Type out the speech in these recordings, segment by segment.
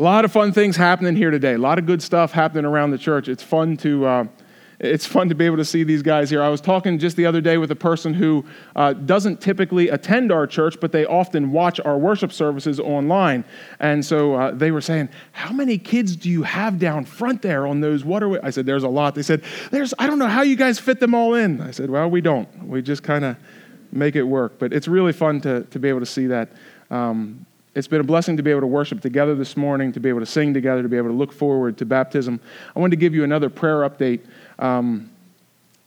a lot of fun things happening here today. A lot of good stuff happening around the church. It's fun to. Uh, it's fun to be able to see these guys here. I was talking just the other day with a person who uh, doesn't typically attend our church, but they often watch our worship services online. And so uh, they were saying, How many kids do you have down front there on those waterways? I said, There's a lot. They said, There's, I don't know how you guys fit them all in. I said, Well, we don't. We just kind of make it work. But it's really fun to, to be able to see that. Um, it's been a blessing to be able to worship together this morning, to be able to sing together, to be able to look forward to baptism. I wanted to give you another prayer update. Um,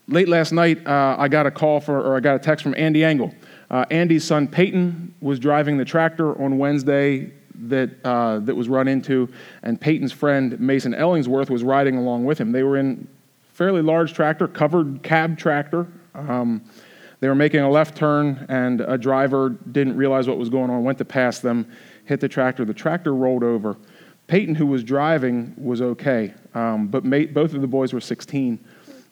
late last night, uh, I got a call for, or I got a text from Andy Engel. Uh, Andy's son Peyton was driving the tractor on Wednesday that, uh, that was run into, and Peyton's friend Mason Ellingsworth was riding along with him. They were in fairly large tractor, covered cab tractor. Um, they were making a left turn, and a driver didn't realize what was going on, went to pass them, hit the tractor. The tractor rolled over. Peyton, who was driving, was okay, um, but both of the boys were 16.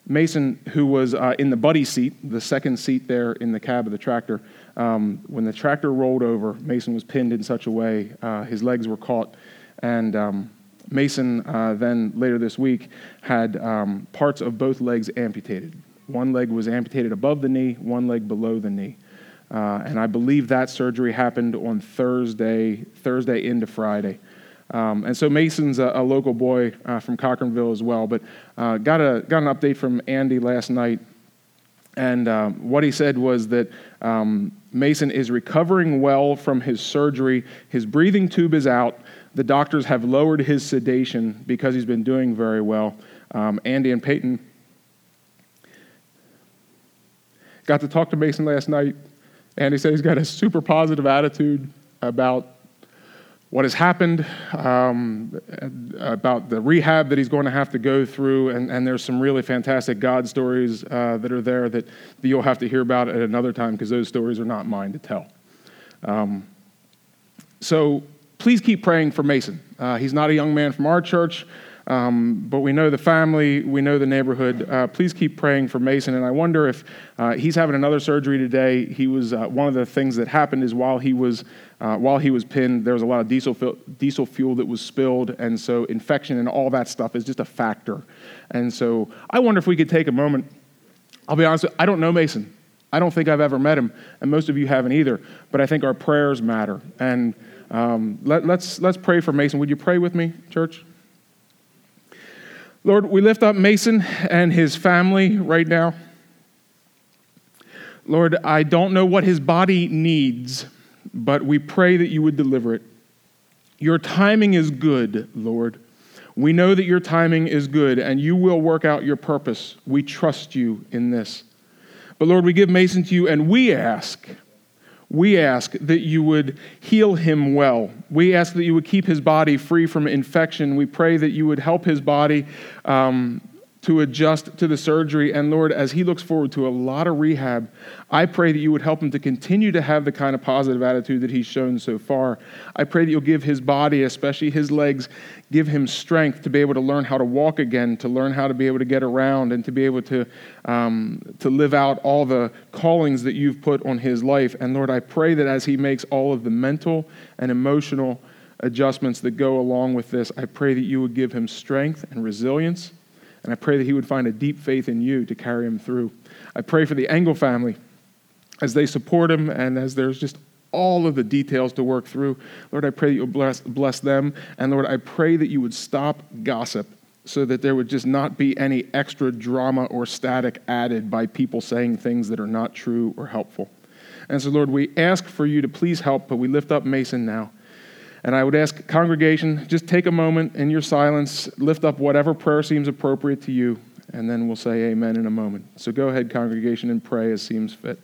Mason, who was uh, in the buddy seat, the second seat there in the cab of the tractor, um, when the tractor rolled over, Mason was pinned in such a way, uh, his legs were caught, and um, Mason uh, then later this week had um, parts of both legs amputated. One leg was amputated above the knee, one leg below the knee. Uh, and I believe that surgery happened on Thursday, Thursday into Friday. Um, and so Mason's a, a local boy uh, from Cochranville as well. But uh, got, a, got an update from Andy last night. And um, what he said was that um, Mason is recovering well from his surgery. His breathing tube is out. The doctors have lowered his sedation because he's been doing very well. Um, Andy and Peyton got to talk to Mason last night. and he said he's got a super positive attitude about what has happened, um, about the rehab that he's going to have to go through, and, and there's some really fantastic God stories uh, that are there that, that, you'll have to hear about at another time because those stories are not mine to tell. Um, so please keep praying for Mason. Uh, he's not a young man from our church. Um, but we know the family, we know the neighborhood. Uh, please keep praying for Mason. And I wonder if uh, he's having another surgery today. He was uh, one of the things that happened is while he was uh, while he was pinned, there was a lot of diesel diesel fuel that was spilled, and so infection and all that stuff is just a factor. And so I wonder if we could take a moment. I'll be honest, I don't know Mason. I don't think I've ever met him, and most of you haven't either. But I think our prayers matter. And um, let, let's let's pray for Mason. Would you pray with me, church? Lord, we lift up Mason and his family right now. Lord, I don't know what his body needs, but we pray that you would deliver it. Your timing is good, Lord. We know that your timing is good and you will work out your purpose. We trust you in this. But Lord, we give Mason to you and we ask we ask that you would heal him well. We ask that you would keep his body free from infection. We pray that you would help his body um, to adjust to the surgery. And Lord, as he looks forward to a lot of rehab, I pray that you would help him to continue to have the kind of positive attitude that he's shown so far. I pray that you'll give his body, especially his legs, give him strength to be able to learn how to walk again, to learn how to be able to get around, and to be able to, um, to live out all the callings that you've put on his life. And Lord, I pray that as he makes all of the mental and emotional adjustments that go along with this, I pray that you would give him strength and resilience and I pray that he would find a deep faith in you to carry him through. I pray for the Engel family as they support him and as there's just all of the details to work through. Lord, I pray that you'll bless, bless them. And Lord, I pray that you would stop gossip so that there would just not be any extra drama or static added by people saying things that are not true or helpful. And so, Lord, we ask for you to please help, but we lift up Mason now. And I would ask, congregation, just take a moment in your silence, lift up whatever prayer seems appropriate to you, and then we'll say amen in a moment. So go ahead, congregation, and pray as seems fit.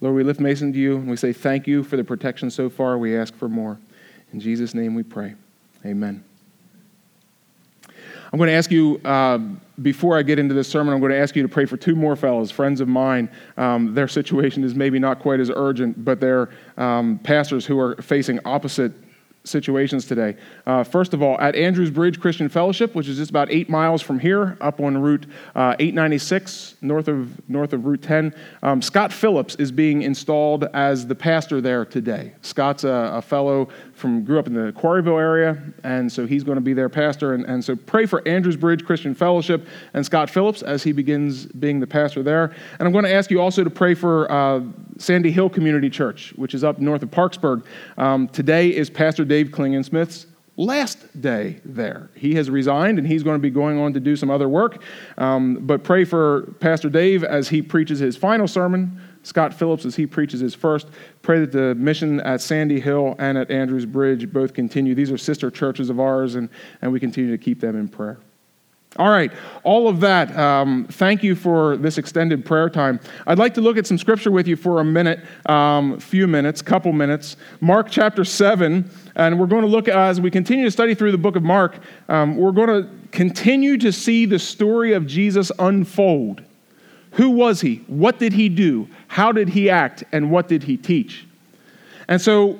Lord, we lift Mason to you and we say thank you for the protection so far. We ask for more. In Jesus' name we pray. Amen. I'm going to ask you, uh, before I get into this sermon, I'm going to ask you to pray for two more fellows, friends of mine. Um, their situation is maybe not quite as urgent, but they're um, pastors who are facing opposite situations today. Uh, first of all, at Andrews Bridge Christian Fellowship, which is just about eight miles from here, up on Route uh, 896, north of north of Route 10, um, Scott Phillips is being installed as the pastor there today. Scott's a, a, fellow from grew up in the Quarryville area, and so he's going to be their pastor. And, and so pray for Andrews Bridge Christian Fellowship and Scott Phillips as he begins being the pastor there. And I'm going to ask you also to pray for uh, Sandy Hill Community Church, which is up north of Parkesburg. Um, today is Pastor Dave Klingensmith's last day there. He has resigned and he's going to be going on to do some other work. Um, but pray for Pastor Dave as he preaches his final sermon, Scott Phillips as he preaches his first. Pray that the mission at Sandy Hill and at Andrews Bridge both continue. These are sister churches of ours, and, and we continue to keep them in prayer. All right, all of that. Um, thank you for this extended prayer time. I'd like to look at some scripture with you for a minute, um, few minutes, couple minutes. Mark chapter 7, and we're going to look as we continue to study through the book of Mark, um, we're going to continue to see the story of Jesus unfold. Who was he? What did he do? How did he act? And what did he teach? And so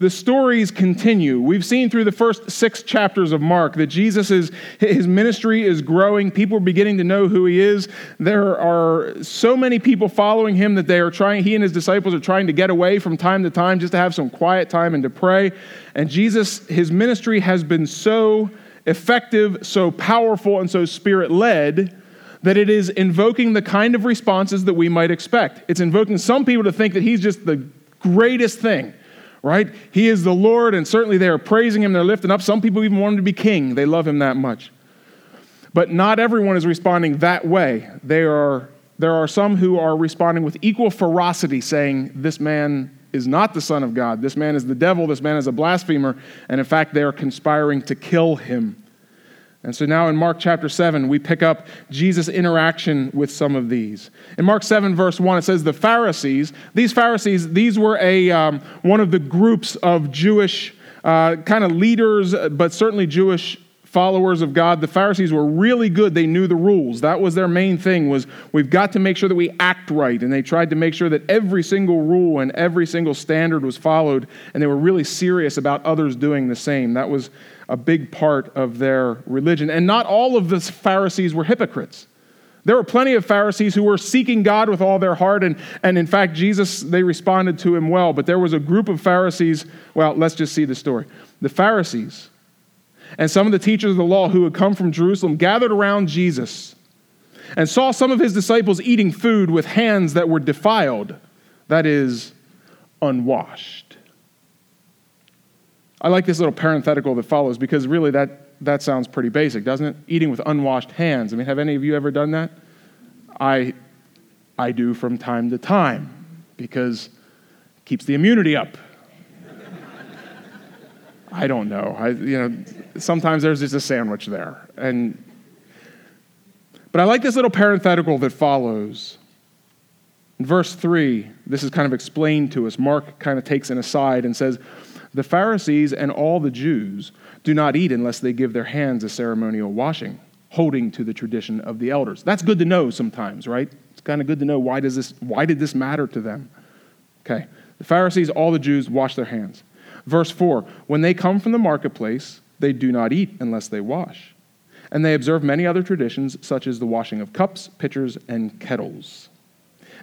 the stories continue. We've seen through the first six chapters of Mark that Jesus is, his ministry is growing. People are beginning to know who he is. There are so many people following him that they are trying, he and his disciples are trying to get away from time to time just to have some quiet time and to pray. And Jesus, his ministry has been so effective, so powerful, and so spirit led that it is invoking the kind of responses that we might expect. It's invoking some people to think that he's just the greatest thing right? He is the Lord, and certainly they are praising him, they're lifting up. Some people even want him to be king, they love him that much. But not everyone is responding that way. They are, there are some who are responding with equal ferocity, saying, This man is not the Son of God. This man is the devil. This man is a blasphemer. And in fact, they are conspiring to kill him. And so now in Mark chapter 7, we pick up Jesus' interaction with some of these. In Mark 7, verse 1, it says, The Pharisees, these Pharisees, these were a, um, one of the groups of Jewish uh, kind of leaders, but certainly Jewish followers of God. The Pharisees were really good. They knew the rules. That was their main thing was we've got to make sure that we act right. And they tried to make sure that every single rule and every single standard was followed. And they were really serious about others doing the same. That was a big part of their religion. And not all of the Pharisees were hypocrites. There were plenty of Pharisees who were seeking God with all their heart, and, and in fact, Jesus, they responded to him well. But there was a group of Pharisees, well, let's just see the story. The Pharisees and some of the teachers of the law who had come from Jerusalem gathered around Jesus and saw some of his disciples eating food with hands that were defiled, that is, unwashed. I like this little parenthetical that follows because really that, that sounds pretty basic, doesn't it? Eating with unwashed hands. I mean, have any of you ever done that? I, I do from time to time because it keeps the immunity up. I don't know. I, you know, sometimes there's just a sandwich there. And, but I like this little parenthetical that follows. In verse 3, this is kind of explained to us. Mark kind of takes an aside and says, the Pharisees and all the Jews do not eat unless they give their hands a ceremonial washing, holding to the tradition of the elders. That's good to know sometimes, right? It's kind of good to know why does this why did this matter to them? Okay. The Pharisees, all the Jews wash their hands. Verse 4, when they come from the marketplace, they do not eat unless they wash. And they observe many other traditions, such as the washing of cups, pitchers, and kettles.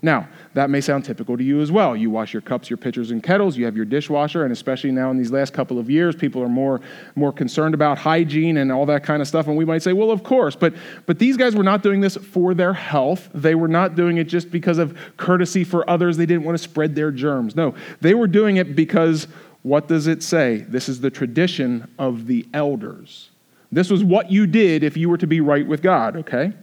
Now, that may sound typical to you as well. You wash your cups, your pitchers, and kettles. You have your dishwasher, and especially now in these last couple of years, people are more, more concerned about hygiene and all that kind of stuff. And we might say, well, of course. But, but these guys were not doing this for their health. They were not doing it just because of courtesy for others. They didn't want to spread their germs. No, they were doing it because what does it say? This is the tradition of the elders. This was what you did if you were to be right with God, okay?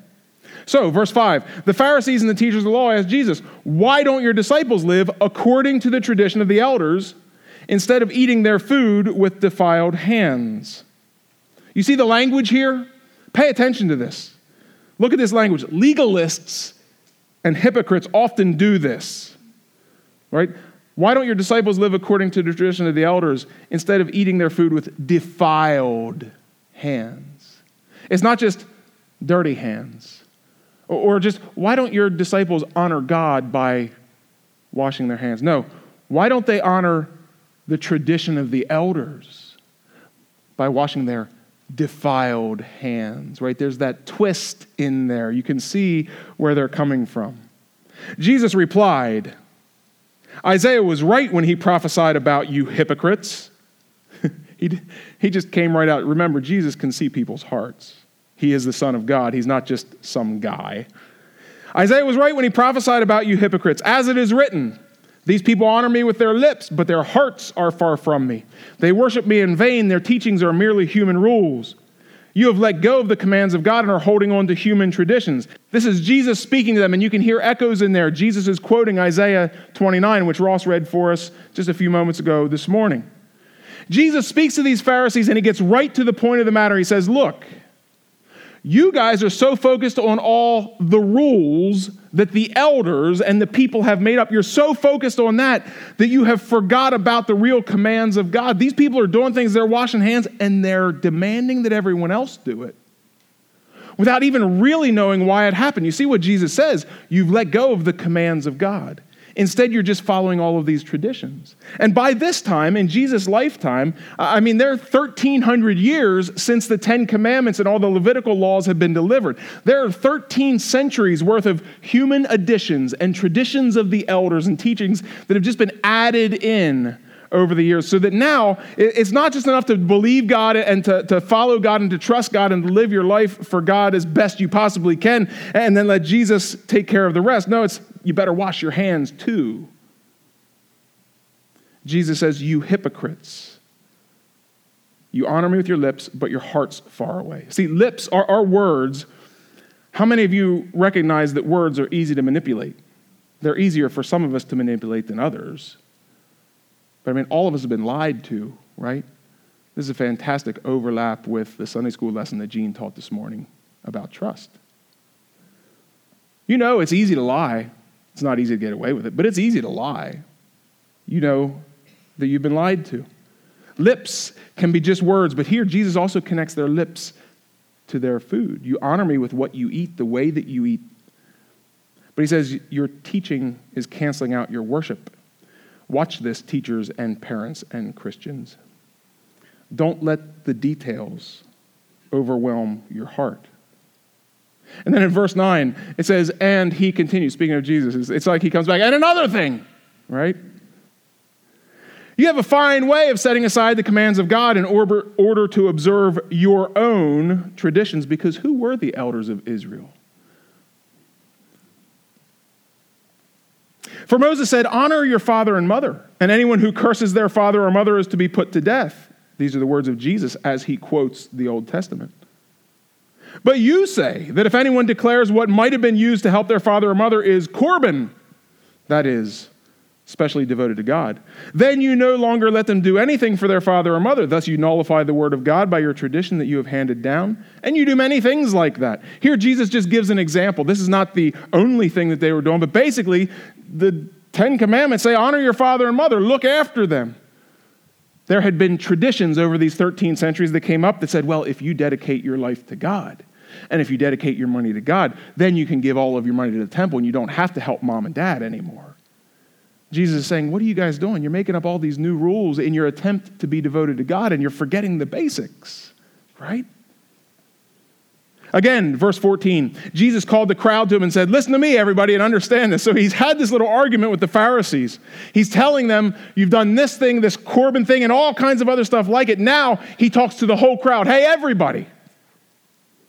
So, verse 5 the Pharisees and the teachers of the law asked Jesus, Why don't your disciples live according to the tradition of the elders instead of eating their food with defiled hands? You see the language here? Pay attention to this. Look at this language. Legalists and hypocrites often do this, right? Why don't your disciples live according to the tradition of the elders instead of eating their food with defiled hands? It's not just dirty hands. Or just, why don't your disciples honor God by washing their hands? No. Why don't they honor the tradition of the elders by washing their defiled hands, right? There's that twist in there. You can see where they're coming from. Jesus replied, Isaiah was right when he prophesied about you hypocrites. he, he just came right out. Remember, Jesus can see people's hearts. He is the Son of God, he's not just some guy. Isaiah was right when he prophesied about you hypocrites. As it is written, these people honor me with their lips, but their hearts are far from me. They worship me in vain. Their teachings are merely human rules. You have let go of the commands of God and are holding on to human traditions. This is Jesus speaking to them, and you can hear echoes in there. Jesus is quoting Isaiah 29, which Ross read for us just a few moments ago this morning. Jesus speaks to these Pharisees, and he gets right to the point of the matter. He says, Look, you guys are so focused on all the rules that the elders and the people have made up. You're so focused on that that you have forgot about the real commands of God. These people are doing things, they're washing hands, and they're demanding that everyone else do it without even really knowing why it happened. You see what Jesus says you've let go of the commands of God. Instead, you're just following all of these traditions. And by this time, in Jesus' lifetime, I mean, there are 1,300 years since the Ten Commandments and all the Levitical laws have been delivered. There are 13 centuries worth of human additions and traditions of the elders and teachings that have just been added in over the years. So that now it's not just enough to believe God and to, to follow God and to trust God and to live your life for God as best you possibly can and then let Jesus take care of the rest. No, it's you better wash your hands too. Jesus says, You hypocrites. You honor me with your lips, but your heart's far away. See, lips are our words. How many of you recognize that words are easy to manipulate? They're easier for some of us to manipulate than others. But I mean, all of us have been lied to, right? This is a fantastic overlap with the Sunday school lesson that Gene taught this morning about trust. You know, it's easy to lie. It's not easy to get away with it, but it's easy to lie. You know that you've been lied to. Lips can be just words, but here Jesus also connects their lips to their food. You honor me with what you eat, the way that you eat. But he says your teaching is canceling out your worship. Watch this, teachers and parents and Christians. Don't let the details overwhelm your heart. And then in verse 9, it says, and he continues, speaking of Jesus. It's like he comes back, and another thing, right? You have a fine way of setting aside the commands of God in order, order to observe your own traditions, because who were the elders of Israel? For Moses said, Honor your father and mother, and anyone who curses their father or mother is to be put to death. These are the words of Jesus as he quotes the Old Testament. But you say that if anyone declares what might have been used to help their father or mother is Corban, that is, specially devoted to God, then you no longer let them do anything for their father or mother. Thus, you nullify the word of God by your tradition that you have handed down, and you do many things like that. Here, Jesus just gives an example. This is not the only thing that they were doing, but basically, the Ten Commandments say, Honor your father and mother, look after them. There had been traditions over these 13 centuries that came up that said, well, if you dedicate your life to God, and if you dedicate your money to God, then you can give all of your money to the temple and you don't have to help mom and dad anymore. Jesus is saying, What are you guys doing? You're making up all these new rules in your attempt to be devoted to God, and you're forgetting the basics, right? Again, verse 14, Jesus called the crowd to him and said, Listen to me, everybody, and understand this. So he's had this little argument with the Pharisees. He's telling them, You've done this thing, this Corban thing, and all kinds of other stuff like it. Now he talks to the whole crowd Hey, everybody.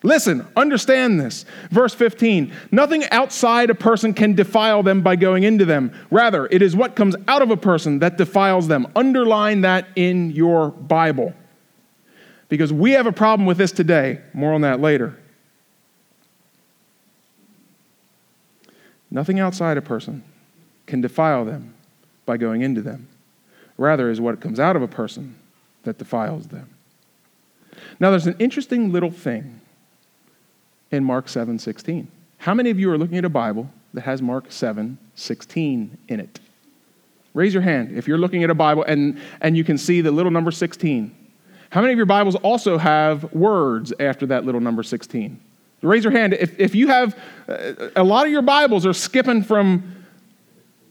Listen, understand this. Verse 15 Nothing outside a person can defile them by going into them. Rather, it is what comes out of a person that defiles them. Underline that in your Bible. Because we have a problem with this today. More on that later. Nothing outside a person can defile them by going into them. Rather, is what comes out of a person that defiles them. Now, there's an interesting little thing in Mark 7 16. How many of you are looking at a Bible that has Mark 7 16 in it? Raise your hand if you're looking at a Bible and, and you can see the little number 16. How many of your Bibles also have words after that little number 16? Raise your hand. If, if you have, uh, a lot of your Bibles are skipping from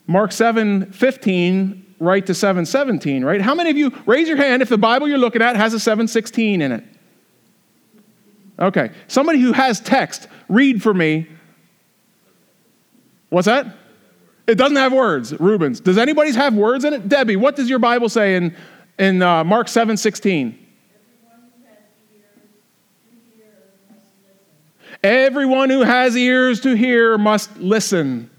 Mark 7 15 right to 717, right? How many of you, raise your hand if the Bible you're looking at has a 716 in it? Okay. Somebody who has text, read for me. What's that? It doesn't have words, Rubens. Does anybody's have words in it? Debbie, what does your Bible say in, in uh, Mark 7 16? Everyone who has ears to hear must listen.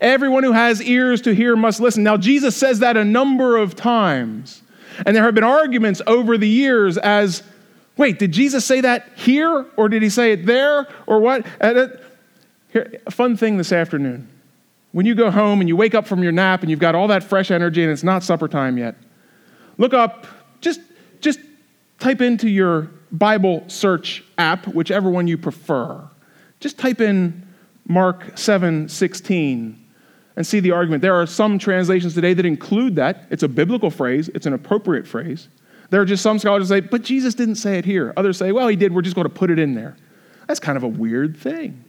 Everyone who has ears to hear must listen. Now, Jesus says that a number of times. And there have been arguments over the years as wait, did Jesus say that here or did he say it there or what? Uh, uh, here, a fun thing this afternoon. When you go home and you wake up from your nap and you've got all that fresh energy and it's not supper time yet, look up, just, just type into your Bible search app, whichever one you prefer. Just type in Mark 7 16 and see the argument. There are some translations today that include that. It's a biblical phrase, it's an appropriate phrase. There are just some scholars that say, but Jesus didn't say it here. Others say, well, he did, we're just going to put it in there. That's kind of a weird thing.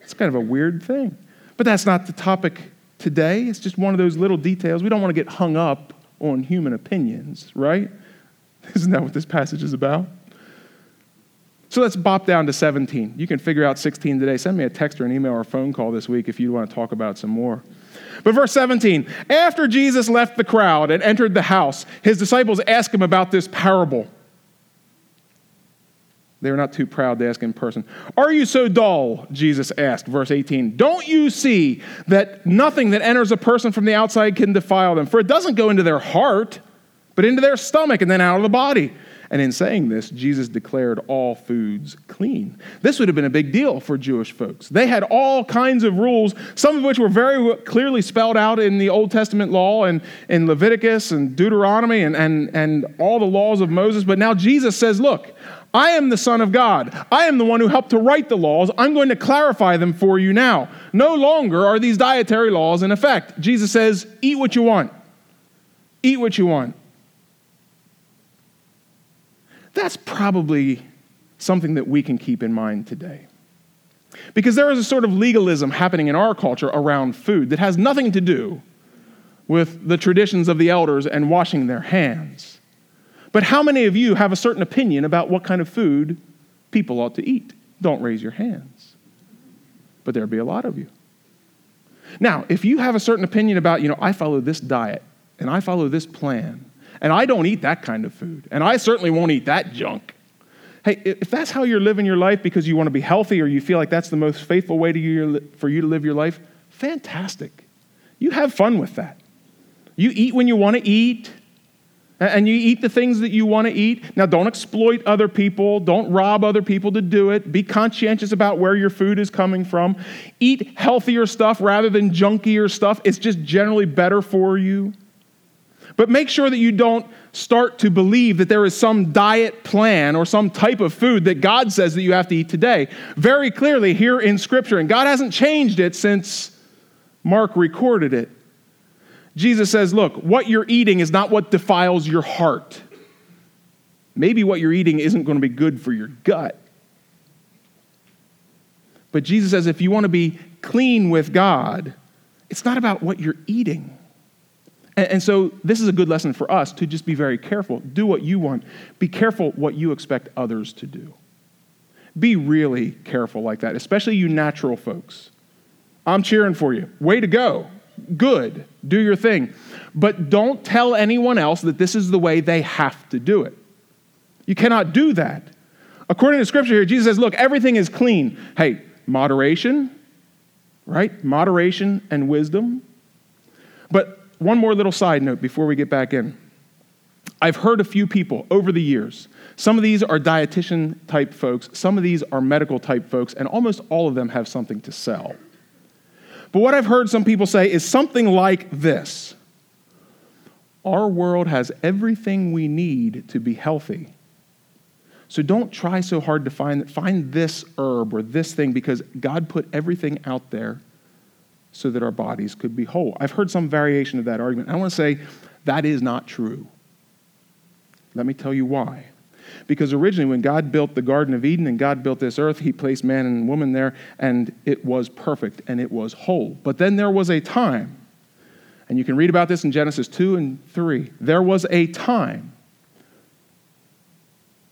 It's kind of a weird thing. But that's not the topic today. It's just one of those little details. We don't want to get hung up on human opinions, right? Isn't that what this passage is about? So let's bop down to 17. You can figure out 16 today. Send me a text or an email or a phone call this week if you want to talk about some more. But verse 17 After Jesus left the crowd and entered the house, his disciples asked him about this parable. They were not too proud to ask in person. Are you so dull? Jesus asked, verse 18. Don't you see that nothing that enters a person from the outside can defile them? For it doesn't go into their heart, but into their stomach and then out of the body. And in saying this, Jesus declared all foods clean. This would have been a big deal for Jewish folks. They had all kinds of rules, some of which were very clearly spelled out in the Old Testament law and in Leviticus and Deuteronomy and, and, and all the laws of Moses. But now Jesus says, Look, I am the Son of God. I am the one who helped to write the laws. I'm going to clarify them for you now. No longer are these dietary laws in effect. Jesus says, Eat what you want. Eat what you want. That's probably something that we can keep in mind today. Because there is a sort of legalism happening in our culture around food that has nothing to do with the traditions of the elders and washing their hands. But how many of you have a certain opinion about what kind of food people ought to eat? Don't raise your hands. But there'd be a lot of you. Now, if you have a certain opinion about, you know, I follow this diet and I follow this plan, and I don't eat that kind of food. And I certainly won't eat that junk. Hey, if that's how you're living your life because you want to be healthy or you feel like that's the most faithful way you, for you to live your life, fantastic. You have fun with that. You eat when you want to eat, and you eat the things that you want to eat. Now, don't exploit other people. Don't rob other people to do it. Be conscientious about where your food is coming from. Eat healthier stuff rather than junkier stuff. It's just generally better for you. But make sure that you don't start to believe that there is some diet plan or some type of food that God says that you have to eat today. Very clearly here in Scripture, and God hasn't changed it since Mark recorded it. Jesus says, Look, what you're eating is not what defiles your heart. Maybe what you're eating isn't going to be good for your gut. But Jesus says, if you want to be clean with God, it's not about what you're eating. And, and so this is a good lesson for us to just be very careful. Do what you want. Be careful what you expect others to do. Be really careful like that, especially you natural folks. I'm cheering for you. Way to go. Good. Do your thing. But don't tell anyone else that this is the way they have to do it. You cannot do that. According to scripture here, Jesus says, look, everything is clean. Hey, moderation, right? Moderation and wisdom. But one more little side note before we get back in. I've heard a few people over the years. Some of these are dietitian type folks, some of these are medical type folks, and almost all of them have something to sell. But what I've heard some people say is something like this Our world has everything we need to be healthy. So don't try so hard to find, find this herb or this thing because God put everything out there so that our bodies could be whole. I've heard some variation of that argument. I want to say that is not true. Let me tell you why. Because originally, when God built the Garden of Eden and God built this earth, He placed man and woman there, and it was perfect and it was whole. But then there was a time, And you can read about this in Genesis 2 and 3. There was a time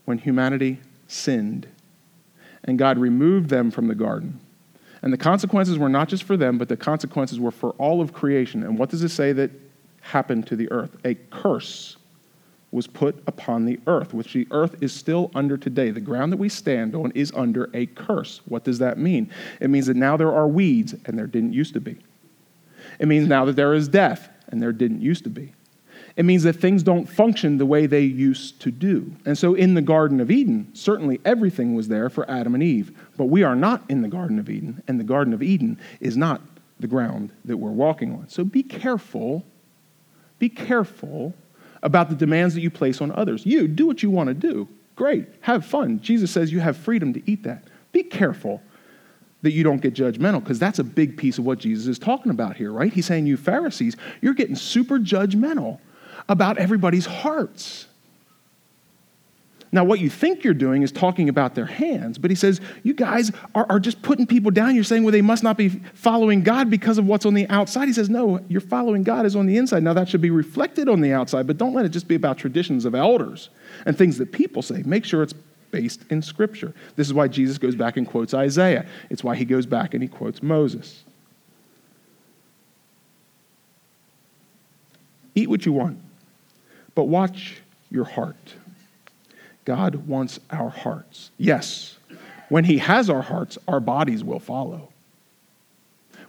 when humanity sinned, and God removed them from the garden. And the consequences were not just for them, but the consequences were for all of creation. And what does it say that happened to the earth? A curse was put upon the earth, which the earth is still under today. The ground that we stand on is under a curse. What does that mean? It means that now there are weeds, and there didn't used to be. It means now that there is death, and there didn't used to be. It means that things don't function the way they used to do. And so in the Garden of Eden, certainly everything was there for Adam and Eve. But we are not in the Garden of Eden, and the Garden of Eden is not the ground that we're walking on. So be careful, be careful about the demands that you place on others. You do what you want to do. Great, have fun. Jesus says you have freedom to eat that. Be careful that you don't get judgmental because that's a big piece of what Jesus is talking about here, right? He's saying, You Pharisees, you're getting super judgmental about everybody's hearts. Now, what you think you're doing is talking about their hands, but he says, You guys are, are, just putting people down. You're saying, Well, they must not be following God because of what's on the outside. He says, No, you're following God is on the inside. Now, that should be reflected on the outside, but don't let it just be about traditions of elders and things that people say. Make sure it's based in Scripture. This is why Jesus goes back and quotes Isaiah, it's why he goes back and he quotes Moses. Eat what you want, but watch your heart. God wants our hearts. Yes, when He has our hearts, our bodies will follow.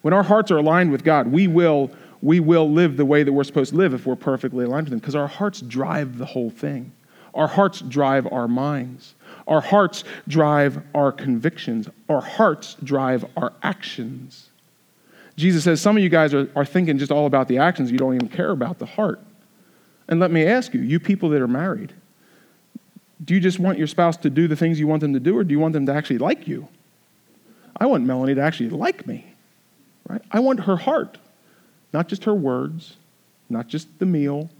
When our hearts are aligned with God, we will, we will live the way that we're supposed to live if we're perfectly aligned with Him, because our hearts drive the whole thing. Our hearts drive our minds. Our hearts drive our convictions. Our hearts drive our actions. Jesus says some of you guys are, are thinking just all about the actions. You don't even care about the heart. And let me ask you, you people that are married, do you just want your spouse to do the things you want them to do, or do you want them to actually like you? I want Melanie to actually like me, right? I want her heart, not just her words, not just the meal.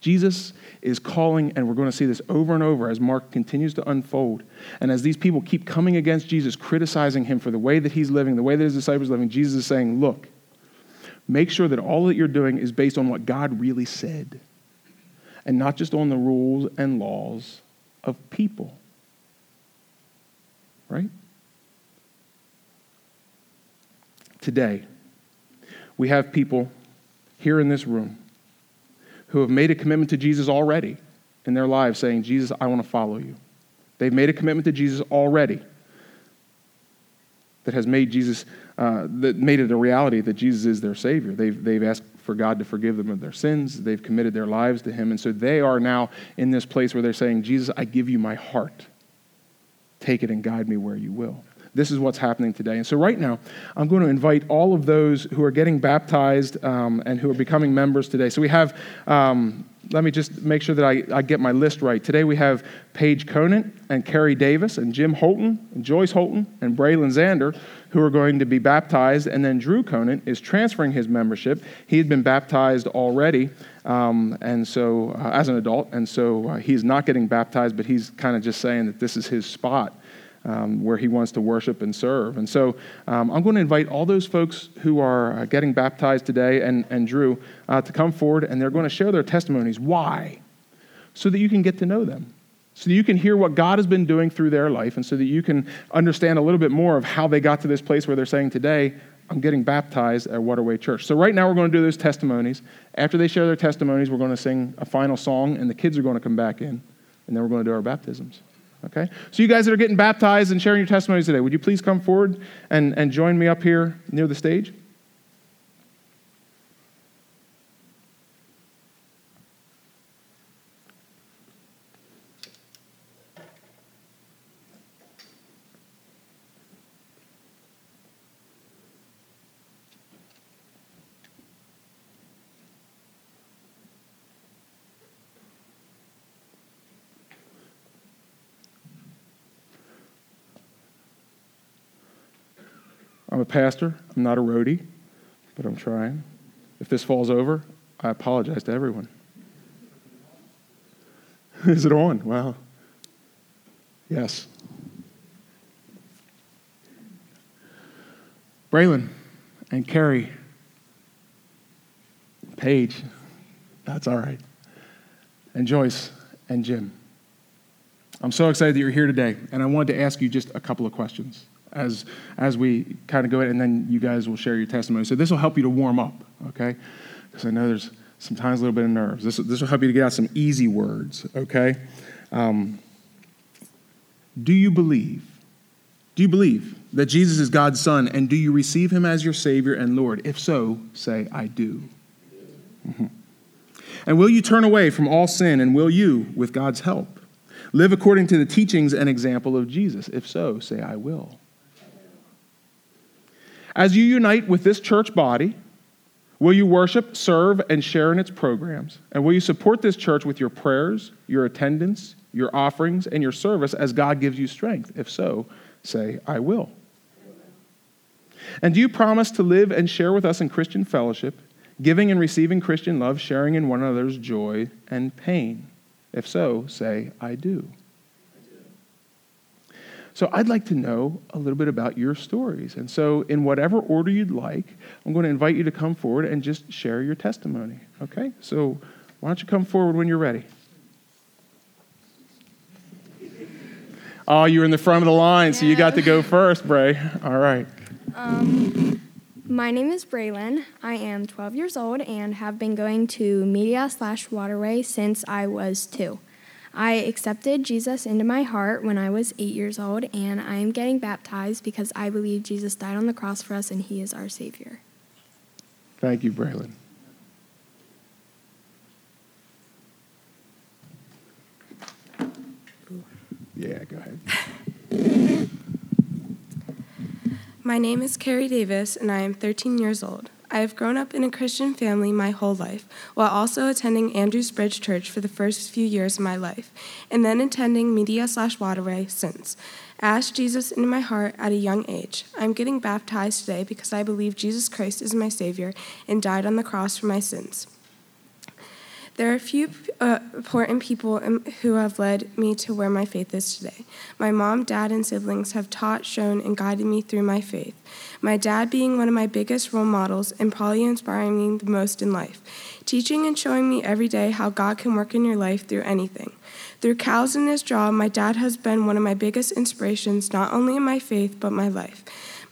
Jesus is calling, and we're going to see this over and over as Mark continues to unfold. And as these people keep coming against Jesus, criticizing him for the way that he's living, the way that his disciples are living, Jesus is saying, Look, make sure that all that you're doing is based on what God really said and not just on the rules and laws of people. Right? Today, we have people here in this room who have made a commitment to Jesus already in their lives, saying, Jesus, I want to follow you. They've made a commitment to Jesus already that has made Jesus, uh, that made it a reality that Jesus is their Savior. They've, they've asked for God to forgive them of their sins. They've committed their lives to Him. And so they are now in this place where they're saying, Jesus, I give you my heart. Take it and guide me where you will. This is what's happening today. And so, right now, I'm going to invite all of those who are getting baptized um, and who are becoming members today. So, we have, um, let me just make sure that I, I, get my list right. Today, we have Paige Conant and Carrie Davis and Jim Holton and Joyce Holton and Braylon Zander who are going to be baptized. And then Drew Conant is transferring his membership. He had been baptized already. Um, and so, uh, as an adult, and so uh, he's not getting baptized, but he's kind of just saying that this is his spot um, where he wants to worship and serve. And so um, I'm going to invite all those folks who are uh, getting baptized today and, and Drew uh, to come forward and they're going to share their testimonies. Why? So that you can get to know them. So that you can hear what God has been doing through their life and so that you can understand a little bit more of how they got to this place where they're saying today, I'm getting baptized at Waterway Church. So, right now, we're going to do those testimonies. After they share their testimonies, we're going to sing a final song, and the kids are going to come back in, and then we're going to do our baptisms. Okay? So, you guys that are getting baptized and sharing your testimonies today, would you please come forward and, and join me up here near the stage? I'm a pastor. I'm not a roadie, but I'm trying. If this falls over, I apologize to everyone. Is it on? Wow. Yes. Braylon and Carrie, Paige, that's all right, and Joyce and Jim. I'm so excited that you're here today, and I wanted to ask you just a couple of questions as, as we kind of go in, and then you guys will share your testimony. So this will help you to warm up, okay? Because I know there's sometimes a little bit of nerves. This, this will help you to get out some easy words, okay? Um, do you believe? Do you believe that Jesus is God's Son, and do you receive him as your Savior and Lord? If so, say, I do. Mm-hmm. And will you turn away from all sin, and will you, with God's help, live according to the teachings and example of Jesus? If so, say, I will. As you unite with this church body, will you worship, serve, and share in its programs? And will you support this church with your prayers, your attendance, your offerings, and your service as God gives you strength? If so, say, I will. And do you promise to live and share with us in Christian fellowship, giving and receiving Christian love, sharing in one another's joy and pain? If so, say, I do. So I'd like to know a little bit about your stories. And so, in whatever order you'd like, I'm going to invite you to come forward and just share your testimony. Okay? So, why don't you come forward when you're ready? Oh, you're in the front of the line, yeah. so you got to go first, Bray. All right. Um, my name is Braylon. I am 12 years old and have been going to Media slash Waterway since I was two. I accepted Jesus into my heart when I was eight years old, and I am getting baptized because I believe Jesus died on the cross for us and he is our Savior. Thank you, Braylon. Yeah, go ahead. My name is Carrie Davis, and I am 13 years old. I have grown up in a Christian family my whole life, while also attending Andrews Bridge Church for the first few years of my life, and then attending Media slash Waterway since. I asked Jesus into my heart at a young age. I'm getting baptized today because I believe Jesus Christ is my Savior and died on the cross for my sins. There are a few uh, important people who have led me to where my faith is today. My mom, dad, and siblings have taught, shown, and guided me through my faith. My dad being one of my biggest role models and probably inspiring me the most in life, teaching and showing me every day how God can work in your life through anything. Through cows in his job, my dad has been one of my biggest inspirations, not only in my faith, but my life.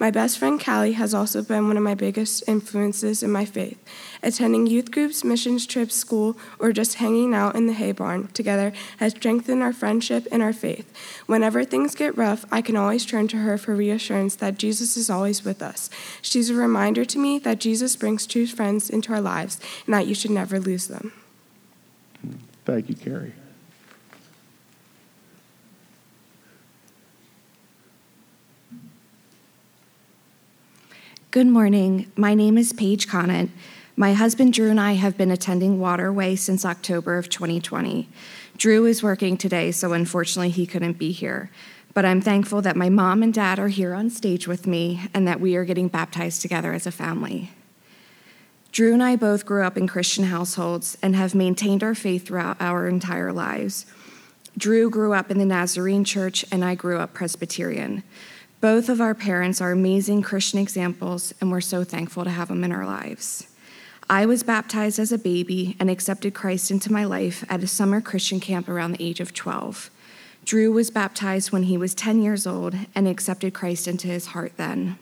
My best friend Callie has also been one of my biggest influences in my faith. Attending youth groups, missions trips, school, or just hanging out in the hay barn together has strengthened our friendship and our faith. Whenever things get rough, I can always turn to her for reassurance that Jesus is always with us. She's a reminder to me that Jesus brings true friends into our lives and that you should never lose them. Thank you, Carrie. Good morning. My name is Paige Conant. My husband Drew and I have been attending Waterway since October of 2020. Drew is working today, so unfortunately he couldn't be here. But I'm thankful that my mom and dad are here on stage with me and that we are getting baptized together as a family. Drew and I both grew up in Christian households and have maintained our faith throughout our entire lives. Drew grew up in the Nazarene church, and I grew up Presbyterian. Both of our parents are amazing Christian examples, and we're so thankful to have them in our lives. I was baptized as a baby and accepted Christ into my life at a summer Christian camp around the age of 12. Drew was baptized when he was 10 years old and accepted Christ into his heart then.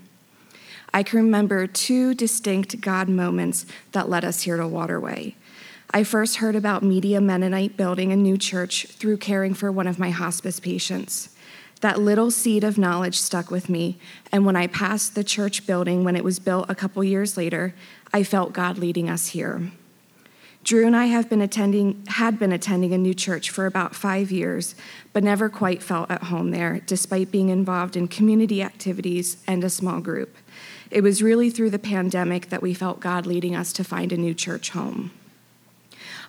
I can remember two distinct God moments that led us here to Waterway. I first heard about Media Mennonite building a new church through caring for one of my hospice patients. That little seed of knowledge stuck with me, and when I passed the church building when it was built a couple years later, I felt God leading us here. Drew and I have been attending had been attending a new church for about 5 years, but never quite felt at home there despite being involved in community activities and a small group. It was really through the pandemic that we felt God leading us to find a new church home.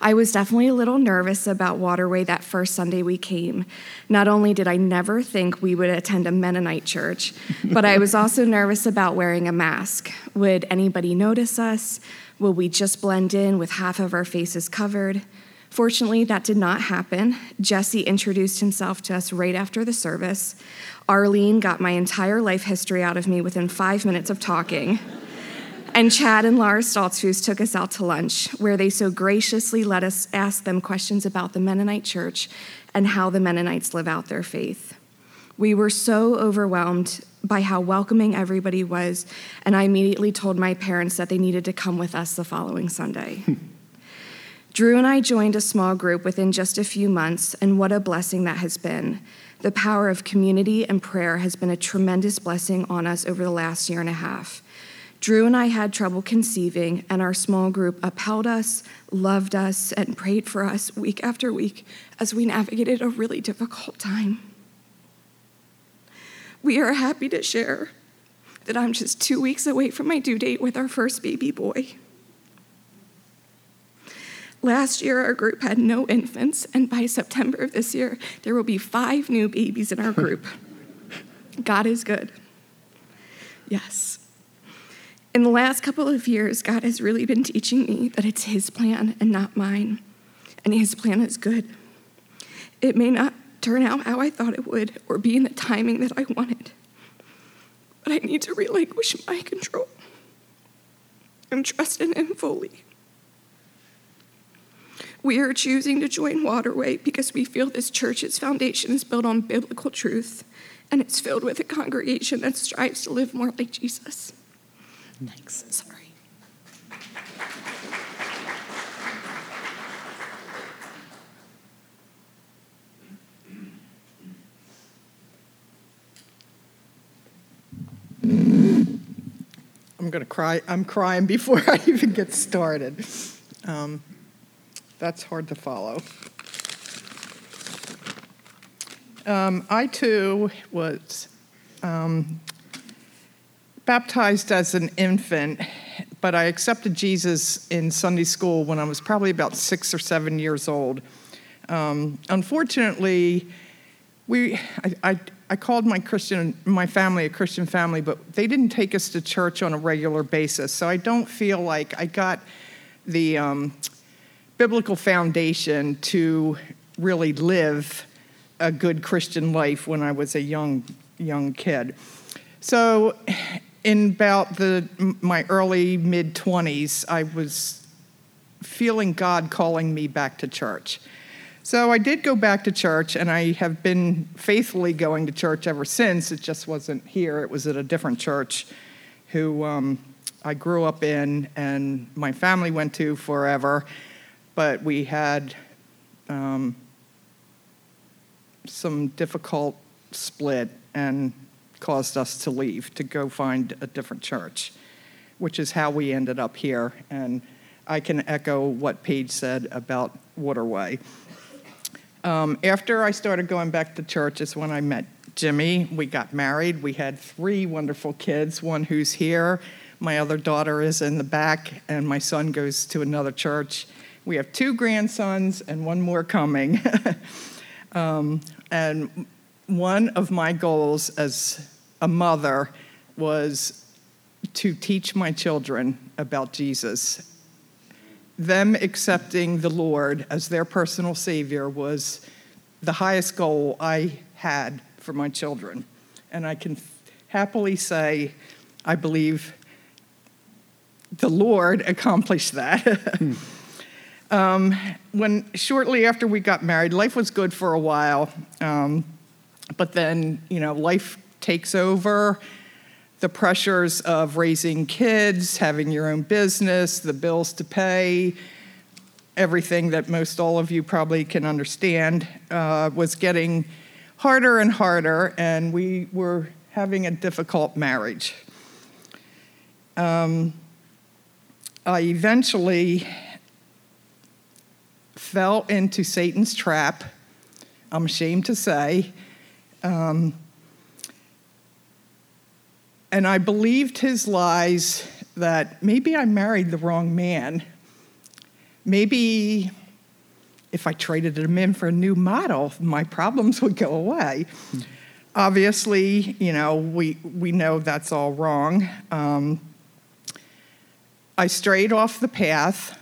I was definitely a little nervous about Waterway that first Sunday we came. Not only did I never think we would attend a Mennonite church, but I was also nervous about wearing a mask. Would anybody notice us? Will we just blend in with half of our faces covered? Fortunately, that did not happen. Jesse introduced himself to us right after the service. Arlene got my entire life history out of me within five minutes of talking. And Chad and Laura Stoltzfus took us out to lunch, where they so graciously let us ask them questions about the Mennonite church and how the Mennonites live out their faith. We were so overwhelmed by how welcoming everybody was, and I immediately told my parents that they needed to come with us the following Sunday. Hmm. Drew and I joined a small group within just a few months, and what a blessing that has been. The power of community and prayer has been a tremendous blessing on us over the last year and a half. Drew and I had trouble conceiving, and our small group upheld us, loved us, and prayed for us week after week as we navigated a really difficult time. We are happy to share that I'm just two weeks away from my due date with our first baby boy. Last year, our group had no infants, and by September of this year, there will be five new babies in our group. God is good. Yes. In the last couple of years, God has really been teaching me that it's His plan and not mine, and His plan is good. It may not turn out how I thought it would or be in the timing that I wanted, but I need to relinquish my control and trust in Him fully. We are choosing to join Waterway because we feel this church's foundation is built on biblical truth and it's filled with a congregation that strives to live more like Jesus. Thanks. Sorry. I'm going to cry. I'm crying before I even get started. Um, that's hard to follow. Um, I too was um, baptized as an infant, but I accepted Jesus in Sunday school when I was probably about six or seven years old. Um, unfortunately, we, I, I, I, called my Christian, my family a Christian family, but they didn't take us to church on a regular basis. So I don't feel like I got the um, biblical foundation to really live a good Christian life when I was a young young kid. So in about the my early mid 20s i was feeling god calling me back to church. So i did go back to church and i have been faithfully going to church ever since. It just wasn't here. It was at a different church who um, i grew up in and my family went to forever. But we had um, some difficult split and caused us to leave to go find a different church, which is how we ended up here. And I can echo what Paige said about Waterway. Um, after I started going back to church is when I met Jimmy. We got married. We had three wonderful kids, one who's here. My other daughter is in the back, and my son goes to another church. We have two grandsons and one more coming. um, and one of my goals as a mother was to teach my children about Jesus. Them accepting the Lord as their personal Savior was the highest goal I had for my children. And I can happily say, I believe the Lord accomplished that. um, when shortly after we got married, life was good for a while, um, but then you know life takes over the pressures of raising kids, having your own business, the bills to pay, everything that most all of you probably can understand uh, was getting harder and harder, and we were having a difficult marriage. Um, I eventually fell into Satan's trap, I'm ashamed to say. Um, and I believed his lies that maybe I married the wrong man. Maybe if I traded him in for a new model, my problems would go away. Obviously, you know, we, we know that's all wrong. Um, I strayed off the path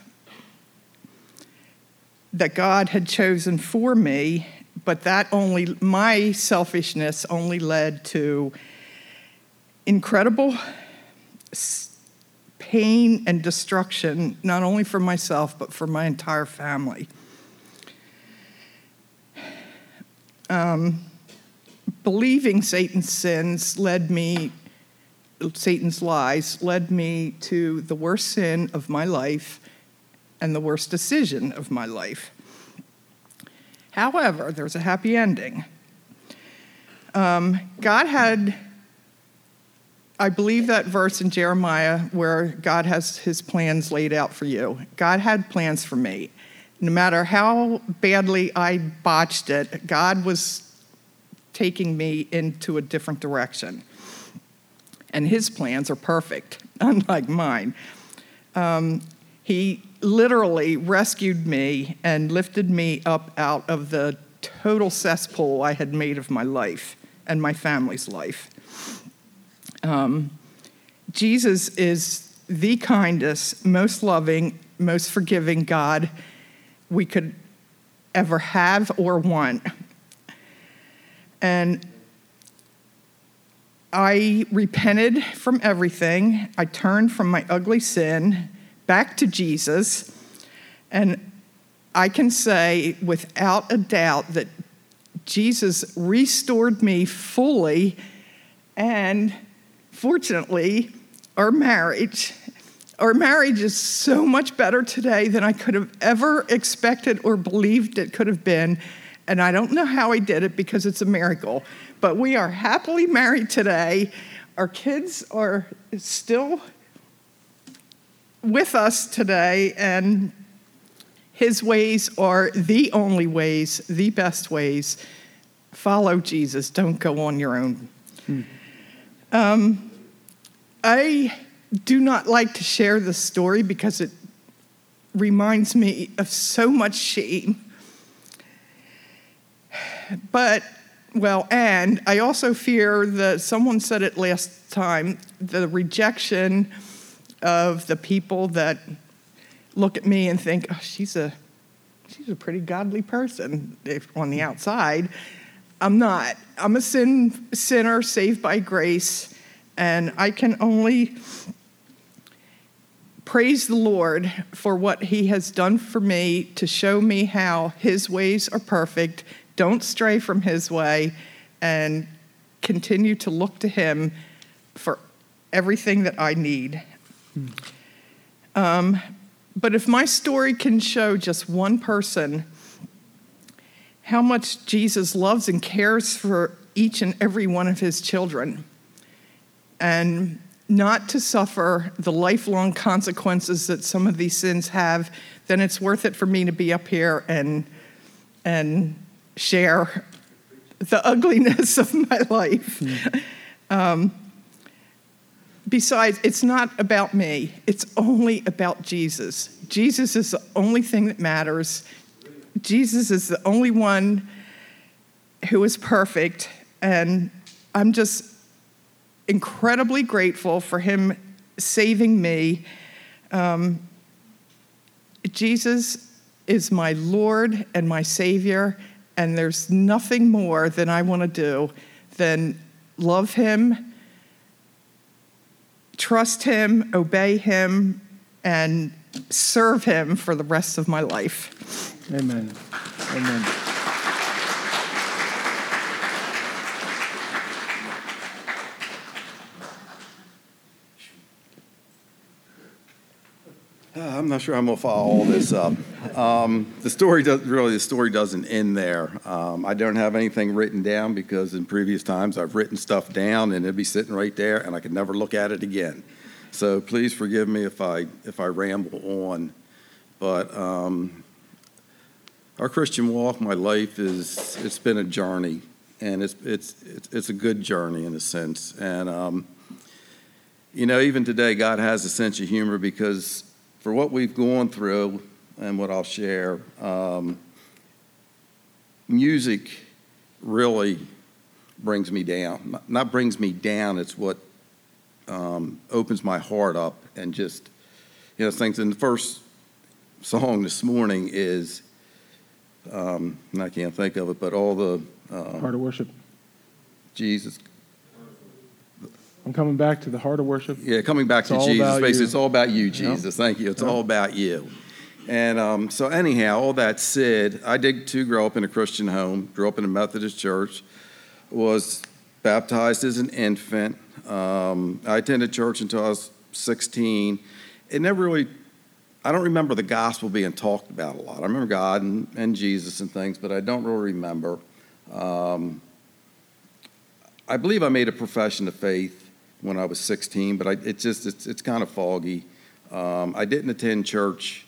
that God had chosen for me, but that only, my selfishness only led to incredible pain and destruction, not only for myself, but for my entire family. Um, believing Satan's sins led me, Satan's lies led me to the worst sin of my life and the worst decision of my life. However, there's a happy ending. Um, God had, I believe that verse in Jeremiah where God has his plans laid out for you. God had plans for me. No matter how badly I botched it, God was taking me into a different direction. And his plans are perfect, unlike mine. Um, he literally rescued me and lifted me up out of the total cesspool I had made of my life and my family's life. Um, Jesus is the kindest, most loving, most forgiving God we could ever have or want. And I repented from everything. I turned from my ugly sin back to Jesus. And I can say without a doubt that Jesus restored me fully. And fortunately, our marriage, our marriage is so much better today than I could have ever expected or believed it could have been. And I don't know how I did it because it's a miracle. But we are happily married today. Our kids are still with us today, and his ways are the only ways, the best ways. Follow Jesus, don't go on your own. Hmm. Um, I do not like to share this story because it reminds me of so much shame. But, well, and I also fear that someone said it last time the rejection of the people that look at me and think, oh, she's a, she's a pretty godly person if, on the outside. I'm not. I'm a sin, sinner saved by grace, and I can only praise the Lord for what He has done for me to show me how His ways are perfect. Don't stray from His way, and continue to look to Him for everything that I need. Um, but if my story can show just one person how much Jesus loves and cares for each and every one of his children, and not to suffer the lifelong consequences that some of these sins have, then it's worth it for me to be up here and, and share the ugliness of my life. Mm. Um, Besides, it's not about me, it's only about Jesus. Jesus is the only thing that matters. Jesus is the only one who is perfect, and I'm just incredibly grateful for him saving me. Um, Jesus is my Lord and my Savior, and there's nothing more than I want to do than love him trust Him, obey Him, and serve Him for the rest of my life. Amen. Amen. Uh, I'm not sure I'm gonna follow all this up. Um, the story does really the story doesn't end there. Um, I don't have anything written down because in previous times I've written stuff down and it'd be sitting right there and I could never look at it again. So please forgive me if I if I ramble on, but um, our Christian walk, my life is it's been a journey, and it's it's it's, it's a good journey in a sense, and. Um, you know, even today, God has a sense of humor because for what we've gone through and what I'll share, um, music really brings me down. Not brings me down, it's what um, opens my heart up and just, you know, things. And the first song this morning is, um, I can't think of it, but all the. Um, Heart of worship. Jesus. I'm coming back to the heart of worship. Yeah, coming back It's to Jesus. Basically, you. it's all about you, Jesus. Thank you. It's all about you. And um, so, anyhow, all that said, I did too grow up in a Christian home, grew up in a Methodist church, was baptized as an infant. Um, I attended church until I was 16. It never really, I don't remember the gospel being talked about a lot. I remember God and, and Jesus and things, but I don't really remember. Um, I believe I made a profession of faith when I was 16, but I, it just it's, it's kind of foggy. Um, I didn't attend church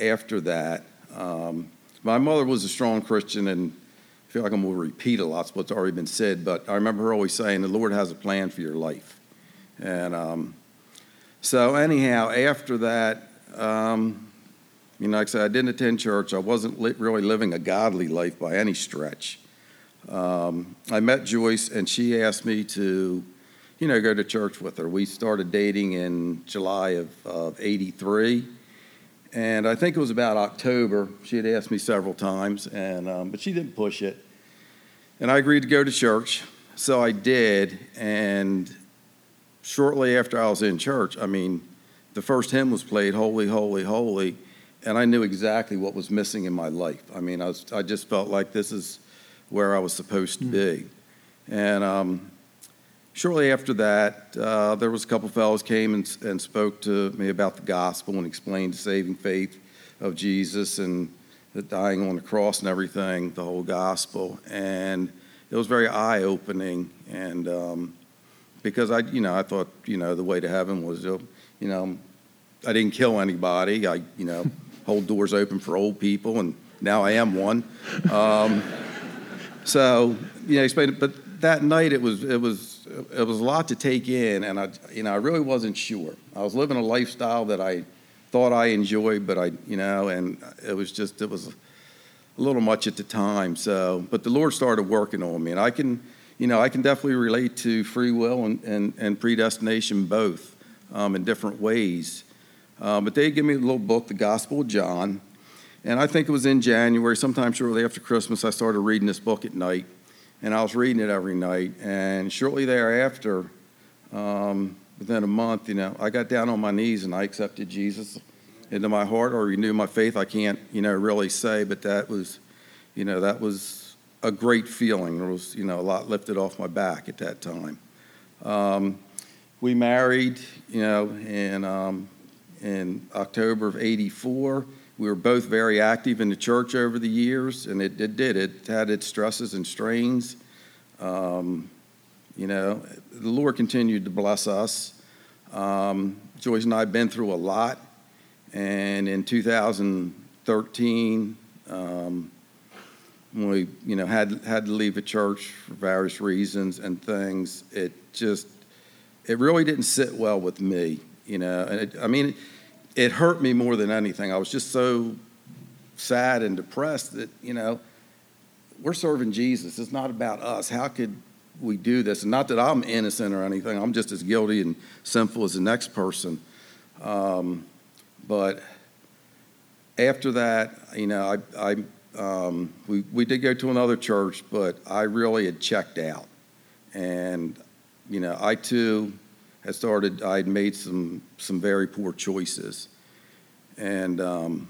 after that. Um, my mother was a strong Christian, and I feel like I'm going to repeat a lot of what's already been said, but I remember her always saying, "The Lord has a plan for your life." And um, so, anyhow, after that, um, you know, like I said, I didn't attend church. I wasn't li- really living a godly life by any stretch. Um, I met Joyce, and she asked me to, you know, go to church with her. We started dating in July of, of 83. And I think it was about October. She had asked me several times, and, um, but she didn't push it. And I agreed to go to church. So I did. And shortly after I was in church, I mean, the first hymn was played, Holy, Holy, Holy. And I knew exactly what was missing in my life. I mean, I, was, I just felt like this is where I was supposed to be. And um, shortly after that, uh, there was a couple fellows came and, and spoke to me about the gospel and explained the saving faith of Jesus and the dying on the cross and everything, the whole gospel. And it was very eye opening. And um, because I, you know, I thought, you know, the way to heaven was, uh, you know, I didn't kill anybody. I, you know, hold doors open for old people, and now I am one. Um, so, you know, explain it. But that night, it was it was it was a lot to take in, and I, you know, I really wasn't sure. I was living a lifestyle that I thought I enjoyed, but I, you know, and it was just it was a little much at the time. So, but the Lord started working on me, and I can, you know, I can definitely relate to free will and and, and predestination both um, in different ways. Uh, but they gave me a little book, The Gospel of John. And I think it was in January, sometime shortly after Christmas, I started reading this book at night. And I was reading it every night. And shortly thereafter, um, within a month, you know, I got down on my knees and I accepted Jesus into my heart or renewed my faith. I can't, you know, really say, but that was, you know, that was a great feeling. There was, you know, a lot lifted off my back at that time. Um, we married, you know, in, um, in October of 84. We were both very active in the church over the years, and it, it did. It had its stresses and strains. Um, you know, the Lord continued to bless us. Um, Joyce and I have been through a lot, and in 2013, um, when we, you know, had had to leave the church for various reasons and things, it just, it really didn't sit well with me. You know, and it, I mean, it hurt me more than anything. I was just so sad and depressed that, you know, we're serving Jesus. It's not about us. How could we do this? And not that I'm innocent or anything. I'm just as guilty and sinful as the next person. Um, but after that, you know, I, I um, we, we did go to another church, but I really had checked out. And, you know, I too had started, I had made some, some very poor choices. And, um,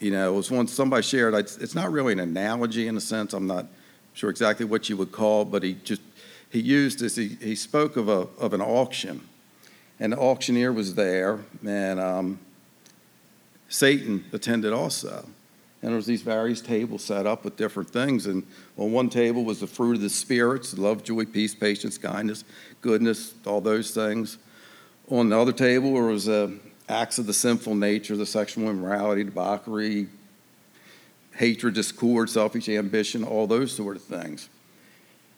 you know, it was one somebody shared, I, it's not really an analogy in a sense. I'm not sure exactly what you would call but he just, he used this, he, he spoke of, a, of an auction. And the auctioneer was there, and um, Satan attended also. And there was these various tables set up with different things. And on one table was the fruit of the spirits, love, joy, peace, patience, kindness, goodness, all those things. On the other table there was uh, acts of the sinful nature, the sexual immorality, debauchery, hatred, discord, selfish ambition, all those sort of things.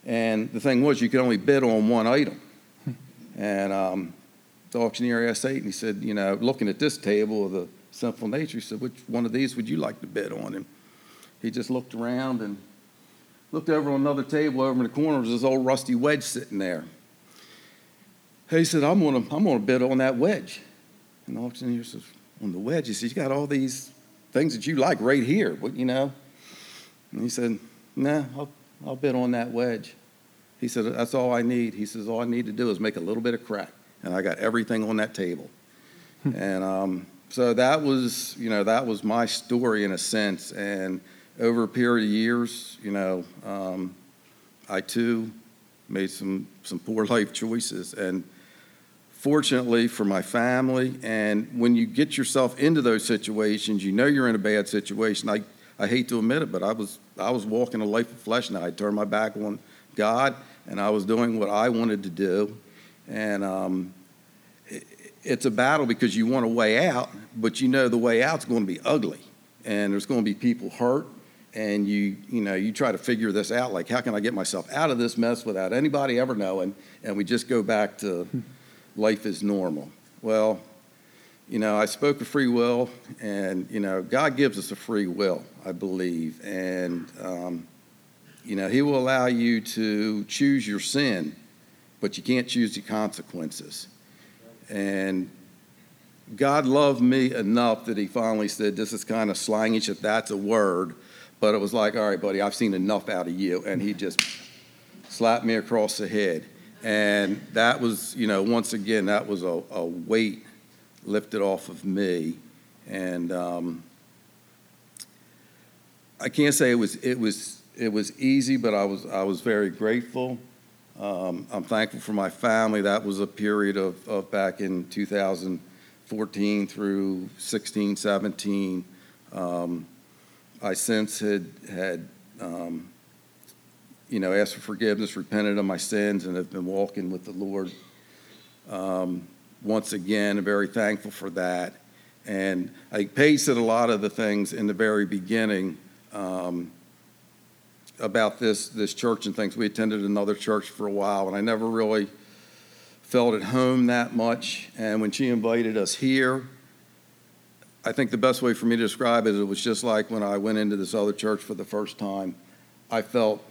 And the thing was, you could only bid on one item. And um, the auctioneer asked Satan, he said, you know, looking at this table of the sinful nature, he said, which one of these would you like to bet on? And he just looked around and looked over on another table over in the corner, was this old rusty wedge sitting there. He said, I'm gonna, I'm gonna bid on that wedge. And the auctioneer says, on the wedge? He said, you got all these things that you like right here, but you know? And he said, nah, I'll, I'll bid on that wedge. He said, That's all I need. He says, All I need to do is make a little bit of crack. And I got everything on that table. and um, so that was, you know, that was my story in a sense. And over a period of years, you know, um, I too made some, some poor life choices. And fortunately for my family, and when you get yourself into those situations, you know you're in a bad situation. I, I hate to admit it, but I was, I was walking a life of flesh now. I turned my back on God, and I was doing what I wanted to do. And um, it's a battle because you want a way out, but you know the way out's going to be ugly, and there's going to be people hurt, and you you know you try to figure this out like how can i get myself out of this mess without anybody ever knowing? And we just go back to life is normal. Well you know i spoke of free will and you know god gives us a free will i believe and um, you know he will allow you to choose your sin but you can't choose the consequences and god loved me enough that he finally said this is kind of slangish if that's a word but it was like, all right, buddy, I've seen enough out of you. And he just slapped me across the head. And that was, you know, once again, that was a, a weight lifted off of me. And um, I can't say it was, it was, it was easy, but I was, I was very grateful. Um, I'm thankful for my family. That was a period of, of back in 2014 through 16, 17. Um, I since had had um, you know asked for forgiveness, repented of my sins, and have been walking with the Lord. Um, once again, I'm very thankful for that. And I said a lot of the things in the very beginning um, about this this church and things. We attended another church for a while, and I never really felt at home that much. And when she invited us here, I think the best way for me to describe it, it was just like when I went into this other church for the first time. I felt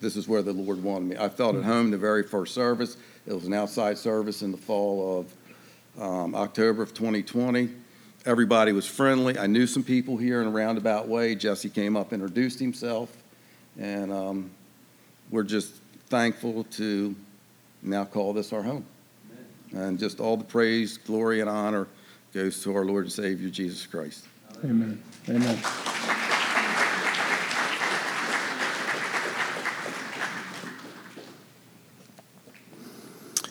this is where the Lord wanted me. I felt at home the very first service. It was an outside service in the fall of um, October of 2020. Everybody was friendly. I knew some people here in a roundabout way. Jesse came up, introduced himself, and um, we're just thankful to now call this our home. Amen. And just all the praise, glory, and honor goes to our Lord and Savior, Jesus Christ. Amen. Amen.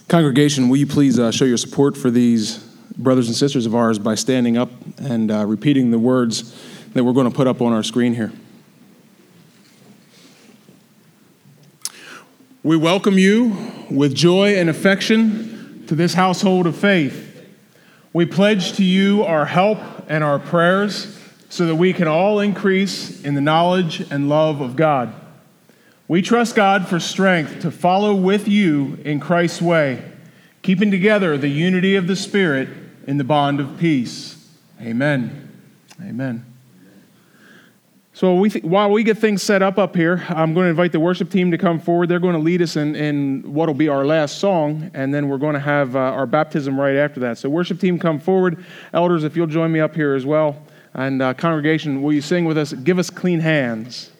Congregation, will you please uh, show your support for these brothers and sisters of ours by standing up and uh, repeating the words that we're going to put up on our screen here? We welcome you with joy and affection to this household of faith. We pledge to you our help and our prayers so that we can all increase in the knowledge and love of God. We trust God for strength to follow with you in Christ's way, keeping together the unity of the Spirit in the bond of peace. Amen. Amen. So we th- while we get things set up up here, I'm going to invite the worship team to come forward. They're going to lead us in, in what will be our last song, and then we're going to have uh, our baptism right after that. So worship team, come forward. Elders, if you'll join me up here as well. And uh, congregation, will you sing with us? Give us clean hands.